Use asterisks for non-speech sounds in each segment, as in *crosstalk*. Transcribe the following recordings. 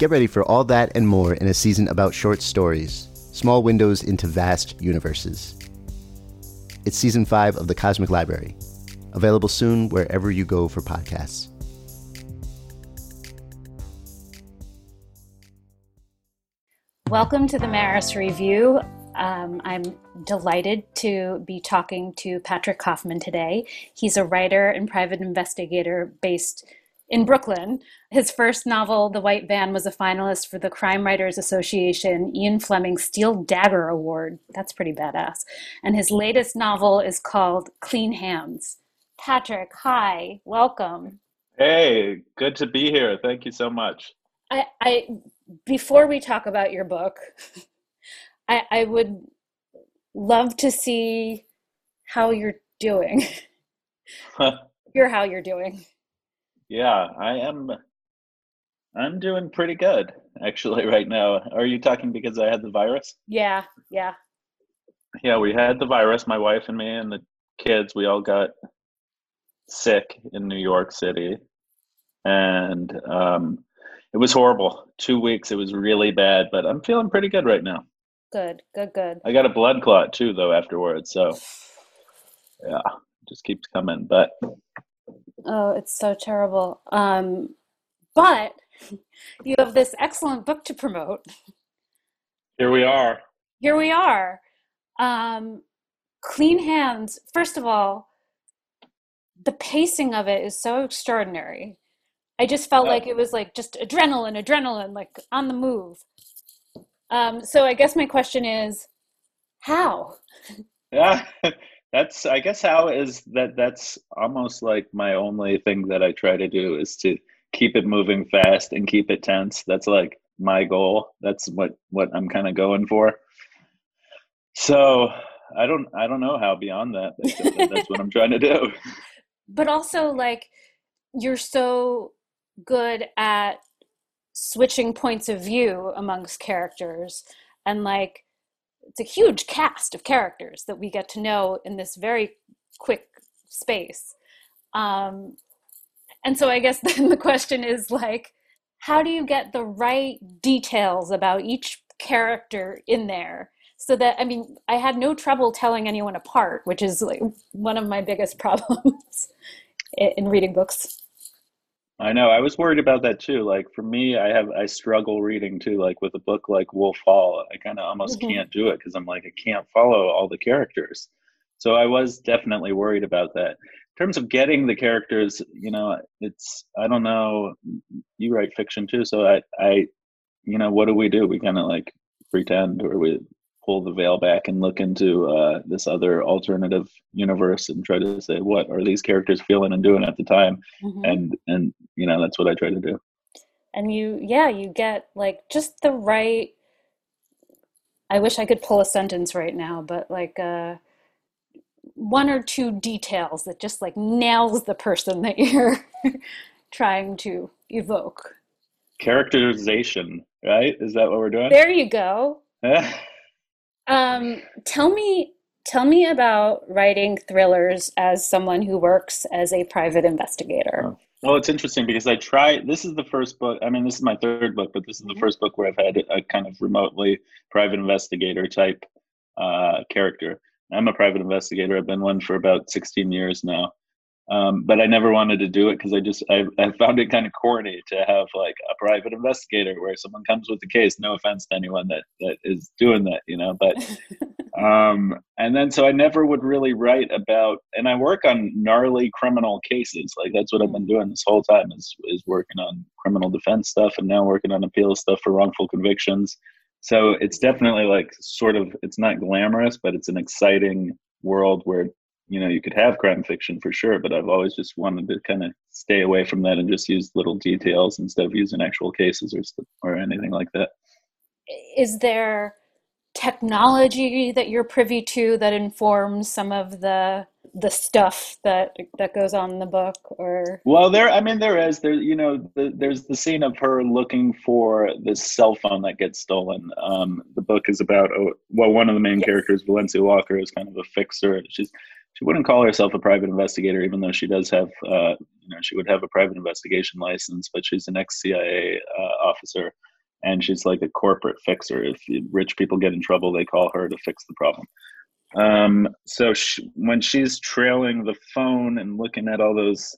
Get ready for all that and more in a season about short stories, small windows into vast universes. It's season five of The Cosmic Library, available soon wherever you go for podcasts. Welcome to the Maris Review. Um, I'm delighted to be talking to Patrick Hoffman today. He's a writer and private investigator based in Brooklyn. His first novel, The White Van, was a finalist for the Crime Writers Association Ian Fleming Steel Dagger Award. That's pretty badass. And his latest novel is called Clean Hands. Patrick, hi, welcome. Hey, good to be here. Thank you so much. I, I before we talk about your book, *laughs* I, I would love to see how you're doing. *laughs* Hear how you're doing. Yeah, I am. I'm doing pretty good actually *laughs* right now. Are you talking because I had the virus? Yeah, yeah. Yeah, we had the virus. My wife and me and the kids. We all got sick in New York City, and um, it was horrible. Two weeks. It was really bad, but I'm feeling pretty good right now. Good, good, good. I got a blood clot too, though, afterwards. So, yeah, just keeps coming. But oh, it's so terrible. Um, but you have this excellent book to promote. Here we are. Here we are. Um, Clean Hands. First of all, the pacing of it is so extraordinary. I just felt yeah. like it was like just adrenaline, adrenaline, like on the move. Um, so I guess my question is, how? Yeah, *laughs* that's I guess how is that. That's almost like my only thing that I try to do is to keep it moving fast and keep it tense. That's like my goal. That's what what I'm kind of going for. So I don't I don't know how beyond that. That's, that's what I'm trying to do. *laughs* But also like you're so good at switching points of view amongst characters and like it's a huge cast of characters that we get to know in this very quick space. Um, and so i guess *laughs* then the question is like how do you get the right details about each character in there? So that i mean i had no trouble telling anyone apart which is like one of my biggest *laughs* problems in reading books I know. I was worried about that too. Like for me, I have I struggle reading too. Like with a book like Wolf Hall, I kind of almost mm-hmm. can't do it because I'm like I can't follow all the characters. So I was definitely worried about that. In terms of getting the characters, you know, it's I don't know. You write fiction too, so I I, you know, what do we do? We kind of like pretend, or we pull the veil back and look into uh, this other alternative universe and try to say what are these characters feeling and doing at the time? Mm-hmm. and and you know that's what i try to do. And you yeah you get like just the right i wish i could pull a sentence right now but like uh one or two details that just like nails the person that you're *laughs* trying to evoke. Characterization right? Is that what we're doing? There you go *laughs* Um, tell me, tell me about writing thrillers as someone who works as a private investigator. Oh. Well, it's interesting because I try. This is the first book. I mean, this is my third book, but this is the Mhm. first book where I've had a kind of remotely private investigator type uh, character. I'm a private investigator. I've been one for about 16 years now. Um, but I never wanted to do it because I just I, I found it kind of corny to have like a private investigator where someone comes with the case. No offense to anyone that that is doing that, you know. But *laughs* um, and then so I never would really write about. And I work on gnarly criminal cases. Like that's what I've been doing this whole time is is working on criminal defense stuff and now working on appeal stuff for wrongful convictions. So it's definitely like sort of it's not glamorous, but it's an exciting world where you know you could have crime fiction for sure but i've always just wanted to kind of stay away from that and just use little details instead of using actual cases or or anything like that. Is there technology that you're privy to that informs some of the the stuff that that goes on in the book or? Well there i mean there is there you know the, there's the scene of her looking for this cell phone that gets stolen. Um, the book is about oh, well one of the main Yes. characters valencia walker is kind of a fixer. She's she wouldn't call herself a private investigator even though she does have uh, you know she would have a private investigation license but she's an ex-cia uh, officer and she's like a corporate fixer. If rich people get in trouble they call her to fix the problem. Um, so sh when she's trailing the phone and looking at all those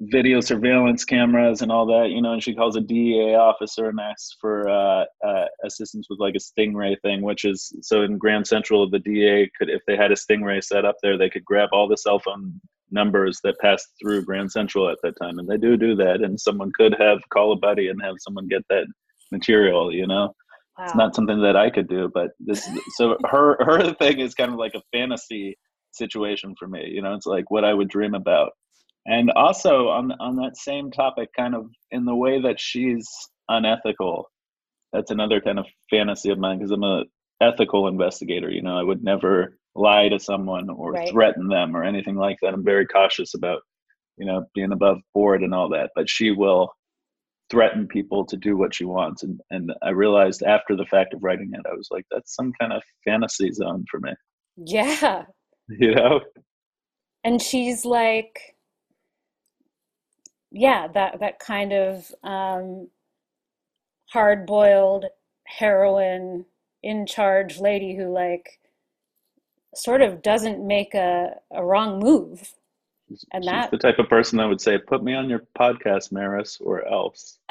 video surveillance cameras and all that, you know, and she calls a DEA officer and asks for uh, uh, assistance with like a stingray thing, which is so in Grand Central, the DEA could, if they had a stingray set up there, they could grab all the cell phone numbers that passed through Grand Central at that time, and they do do that. And someone could have call a buddy and have someone get that material, you know Wow. it's not something that I could do, but this so her her thing is kind of like a fantasy situation for me. You know, it's like what I would dream about. And also on on that same topic, kind of in the way that she's unethical, that's another kind of fantasy of mine because I'm a ethical investigator. You know, I would never lie to someone or Right. threaten them or anything like that. I'm very cautious about, you know, being above board and all that. But she will threaten people to do what she wants and and i realized after the fact of writing it i was like that's some kind of fantasy zone for me yeah *laughs* you know and she's like yeah that that kind of um hard-boiled heroine in charge lady who like sort of doesn't make a, a wrong move. And she's that- the type of person that would say put me on your podcast maris or else. *laughs* *laughs*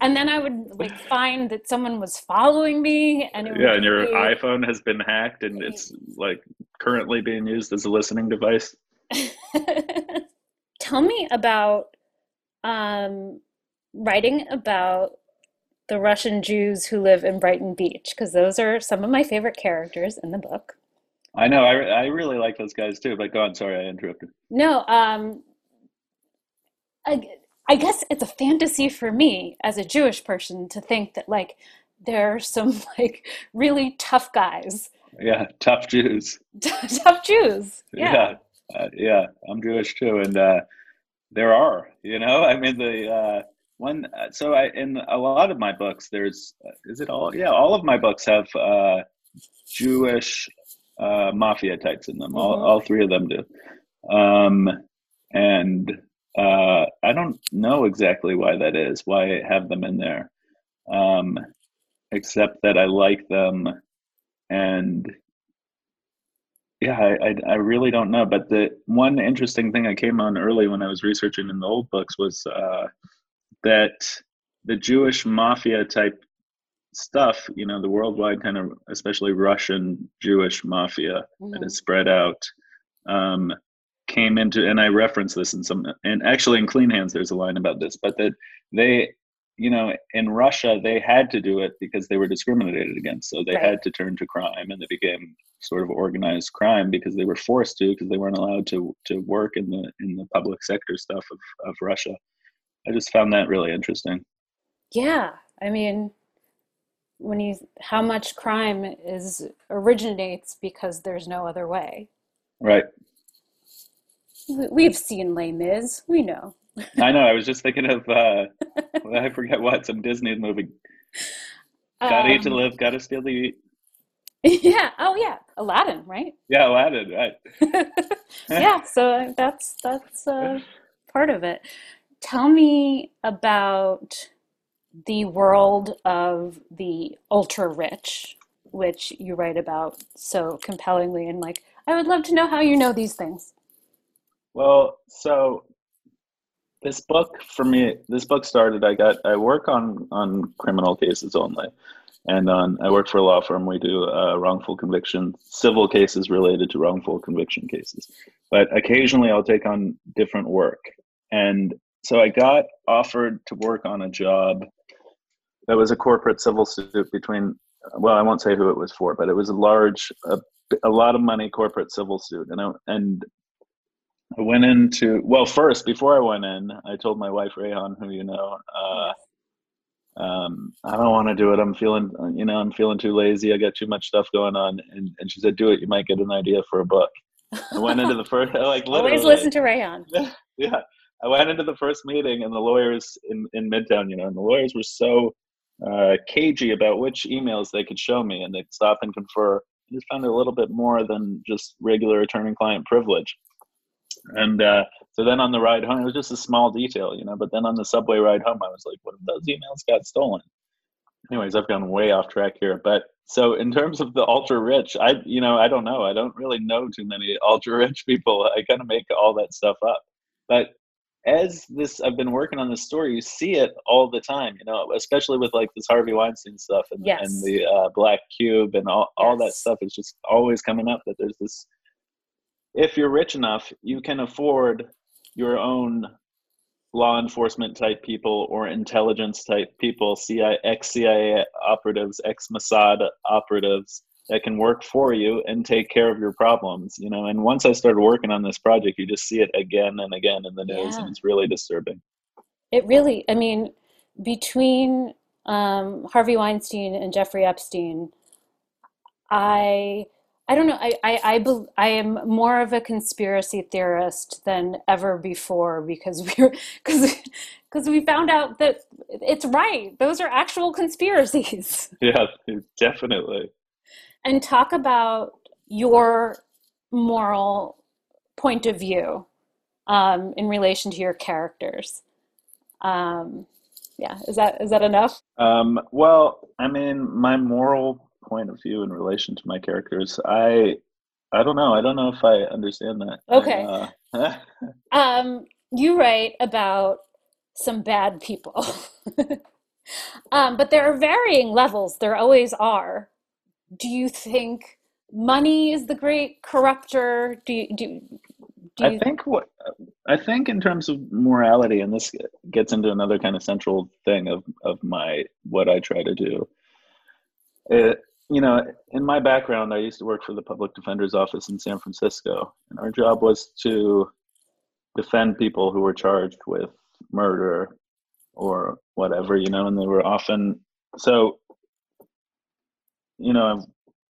And then i would like find that someone was following me and it would yeah and your be- iphone has been hacked and it's like currently being used as a listening device *laughs* Tell me about um, writing about the Russian Jews who live in Brighton Beach, because those are some of my favorite characters in the book. i know I, I really like those guys too but go on sorry i interrupted No, um, I, I guess it's a fantasy for me as a Jewish person to think that like there are some *laughs* like really tough guys, yeah tough jews *laughs* tough Jews. Yeah. yeah uh, yeah i'm jewish too and uh there are you know? *laughs* I mean the uh one uh, so i in a lot of my books there's uh, is it all? Yeah all of my books have uh jewish uh mafia types in them. All, Mhm. all three of them do. Um and uh i don't know exactly why that is why i have them in there um except that i like them and yeah, I, I I really don't know. But the one interesting thing I came on early when I was researching in the old books was uh, that the Jewish mafia type stuff, you know, the worldwide kind of, especially Russian Jewish mafia that Mhm. is spread out, um, came into, and I reference this in some, and actually in Clean Hands, there's a line about this, but that they, you know, in Russia, they had to do it because they were discriminated against. So they Right. had to turn to crime and they became sort of organized crime because they were forced to because they weren't allowed to to work in the in the public sector stuff of, of Russia. I just found that really interesting. Yeah, I mean, when you how much crime is originates because there's no other way. Right. We- We've seen Les Mis, we know. I know. I was just thinking of uh *laughs* I forget what some Disney movie. Gotta eat to Um, live, gotta steal to eat. *laughs* yeah. Oh, yeah. Aladdin, right? Yeah, Aladdin, right. *laughs* yeah. So that's that's uh, part of it. Tell me about the world of the ultra rich, which you write about so compellingly, and like, I would love to know how you know these things. Well, so this book for me, this book started. I got I work on on criminal cases only, and on I work for a law firm. We do uh, wrongful conviction, civil cases related to wrongful conviction cases. But occasionally, I'll take on different work, and so I got offered to work on a job that was a corporate civil suit between. Well, I won't say who it was for, but it was a large, a, a lot of money corporate civil suit, and I, and I went into well first before I went in, I told my wife Rayhan, who you know, uh, um, I don't want to do it. I'm feeling, you know, I'm feeling too lazy. I got too much stuff going on, and and she said, "Do it. You might get an idea for a book." I went into the first, *laughs* like literally. Always listen to Rayhan. *laughs* yeah, I went into the first meeting, and the lawyers in in Midtown, you know, and the lawyers were so uh, cagey about which emails they could show me, and they'd stop and confer. I just found it a little bit more than just regular attorney-client privilege. And uh, so then on the ride home, it was just a small detail, you know. But then on the subway ride home, I was like, "What if those emails got stolen?" Anyways, I've gone way off track here. But so in terms of the ultra rich, I you know I don't know. I don't really know too many ultra rich *laughs* people. I kind of make all that stuff up. But as this, I've been working on this story. You see it all the time, you know, especially with like this Harvey Weinstein stuff and, yes. and the uh, Black Cube and all all that stuff is just always coming up. That there's this if you're rich enough, you can afford your own law enforcement type people or intelligence type people, CIA, ex CIA operatives, ex Mossad operatives that can work for you and take care of your problems. You know, and once I started working on this project, you just see it again and again in the news, Yeah. and it's really disturbing. It really, I mean, between um, Harvey Weinstein and Jeffrey Epstein, I I don't know. I I I, bel I am more of a conspiracy theorist than ever before because *laughs* we're because because we found out that it's right. Those are actual conspiracies. *laughs* Yeah, definitely. And talk about your moral point of view um, in relation to your characters. Um, yeah, is that is that enough? Um, well, I mean, my moral point of view in relation to my characters, I, I don't know. I don't know if I understand that. Okay. Uh, *laughs* Um, you write about some bad people, *laughs* um, but there are varying levels. There always are. Do you think money is the great corruptor? Do you, do, do I think what I think in terms of morality, and this gets into another kind of central thing of of my what I try to do. It, you know, in my background, I used to work for the public defender's office in San Francisco, and our job was to defend people who were charged with murder or whatever, you know, and they were often so. You know, I've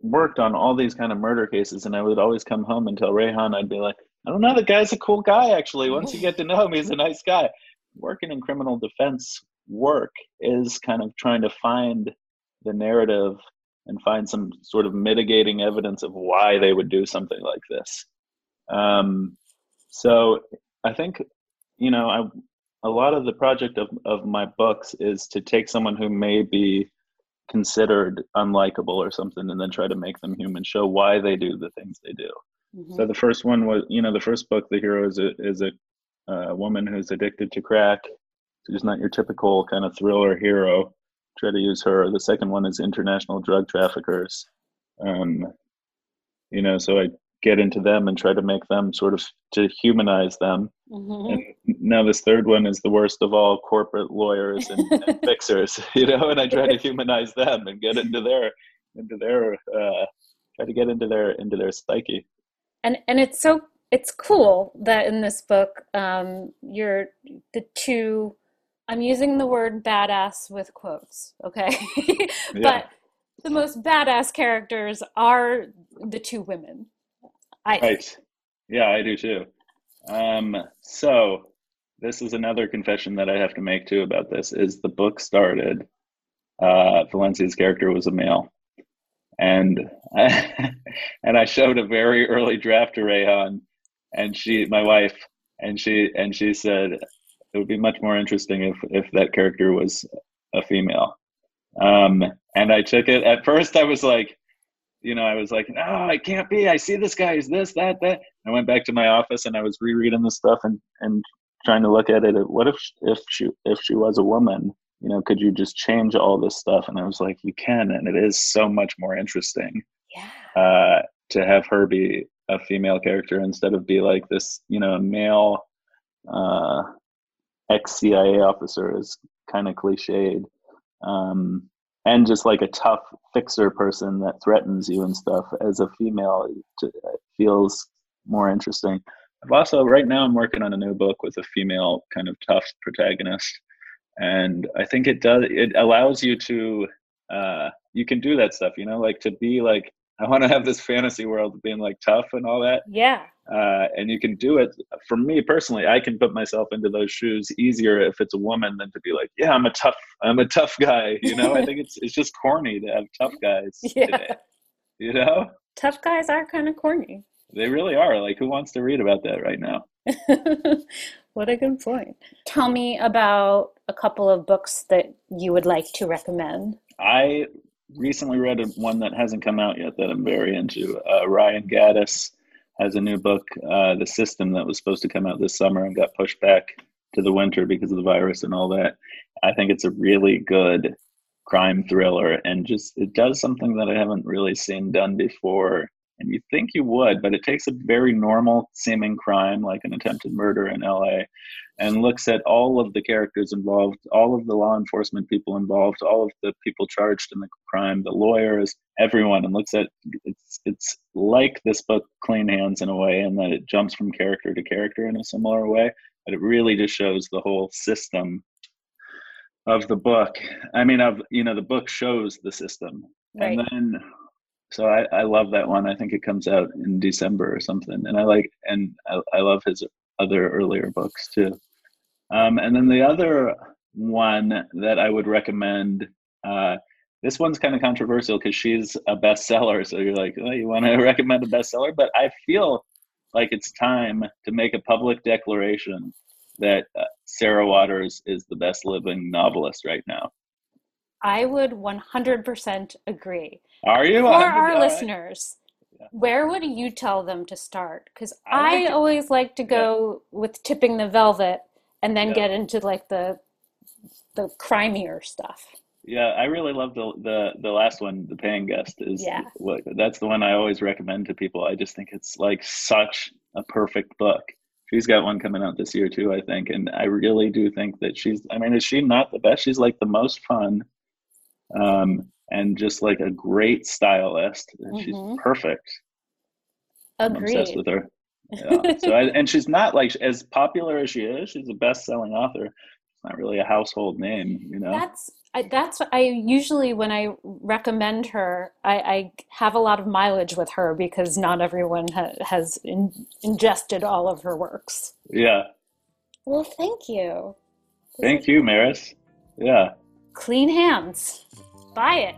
worked on all these kind of murder cases, and I would always come home and tell Rayhan, I'd be like, I don't know, the guy's a cool guy, actually. Once you get to know him, he's a nice guy. Working in criminal defense work is kind of trying to find the narrative and find some sort of mitigating evidence of why they would do something like this. Um, so I think, you know, I, a lot of the project of, of my books is to take someone who may be considered unlikable or something and then try to make them human, show why they do the things they do. Mhm. So the first one was, you know, the first book, the hero is a is a uh, woman who's addicted to crack. She's not your typical kind of thriller hero. Try to use her. The second one is international drug traffickers. Um, you know, so I get into them and try to make them sort of to humanize them. Mhm. And now this third one is the worst of all corporate lawyers and, and *laughs* fixers. *laughs* You know, and I try to humanize them and get into their into their uh, try to get into their into their psyche. and and it's so it's cool that in this book um, you're the two i'm using the word badass with quotes okay *laughs* but the most badass characters are the two women i think. Right. Yeah, I do too. Um, so this is another confession that I have to make too about this is the book started. Uh, Valencia's character was a male, and I, *laughs* and I showed a very early draft to Rayhan, and she, my wife, and she and she said it would be much more interesting if if that character was a female. Um, and I took it. At first, I was like, you know, I was like, no, it can't be. I see this guy. Is this, that, that. I went back to my office and I was rereading the stuff and and trying to look at it. What if if she if she was a woman? You know, could you just change all this stuff? And I was like, you can, and it is so much more interesting. Yeah. Uh, to have her be a female character instead of be like this, you know, male uh, ex CIA officer is kind of cliched. Um, and just like a tough fixer person that threatens you and stuff as a female it feels more interesting. I've also right now I'm working on a new book with a female kind of tough protagonist, and I think it does it allows you to uh, you can do that stuff, you know, like to be like I want to have this fantasy world of being like tough and all that. Yeah. Uh, and you can do it. For me personally, I can put myself into those shoes easier if it's a woman than to be like, yeah, I'm a tough, I'm a tough guy. You know, I think it's it's just corny to have tough *laughs* guys. Yeah. Today, you know, Tough guys are kind of corny. they really are. Like, who wants to read about that right now? *laughs* what a good point. Tell me about a couple of books that you would like to recommend. I recently read one that hasn't come out yet that I'm very into. Uh, Ryan Gattis has a new book, uh, The System, that was supposed to come out this summer and got pushed back to the winter because of the virus and all that. I think it's a really good crime thriller and just it does something that I haven't really seen done before. And you think you would, but it takes a very normal seeming crime like an attempted murder in LA and looks at all of the characters involved, all of the law enforcement people involved, all of the people charged in the crime, the lawyers, everyone, and looks at it's it's like this book Clean Hands in a way, and that it jumps from character to character in a similar way, but it really just shows the whole system of the book. I mean, of you know, the book shows the system, Right. and then so I, I love that one. I think it comes out in December or something, and I like and I, I love his other earlier books too. Um, and then the other one that I would recommend, uh, this one's kind of controversial because she's a bestseller. So you're like, oh, you want to *laughs* recommend a bestseller? But I feel like it's time to make a public declaration that uh, Sarah Waters is the best living novelist right now. I would 100% agree. Are you? For our right. listeners, where would you tell them to start? Because I I always like to go with tipping the velvet and then Yeah. get into like the the crimier stuff. Yeah, I really love the the the last one, the paying guest is Yeah. what that's the one I always recommend to people. I just think it's like such a perfect book. She's got one coming out this year too, I think, and I really do think that she's I mean, is she not the best? She's like the most fun. Um and just like a great stylist. She's Mhm. perfect. I'm obsessed with her. Yeah. so *laughs* I, and she's not like as popular as she is. She's a best-selling author. She's not really a household name, you know. That's I, that's I usually when I recommend her, I, I have a lot of mileage with her because not everyone ha has in, ingested all of her works. yeah. Well, thank you. Thank you, Maris. Yeah. Clean hands. Buy it.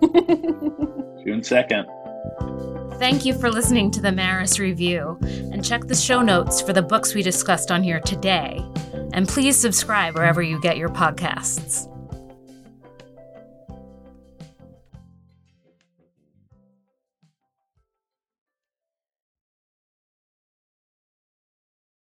*laughs* June 2nd. Thank you for listening to the Maris Review, and check the show notes for the books we discussed on here today. And please subscribe wherever you get your podcasts.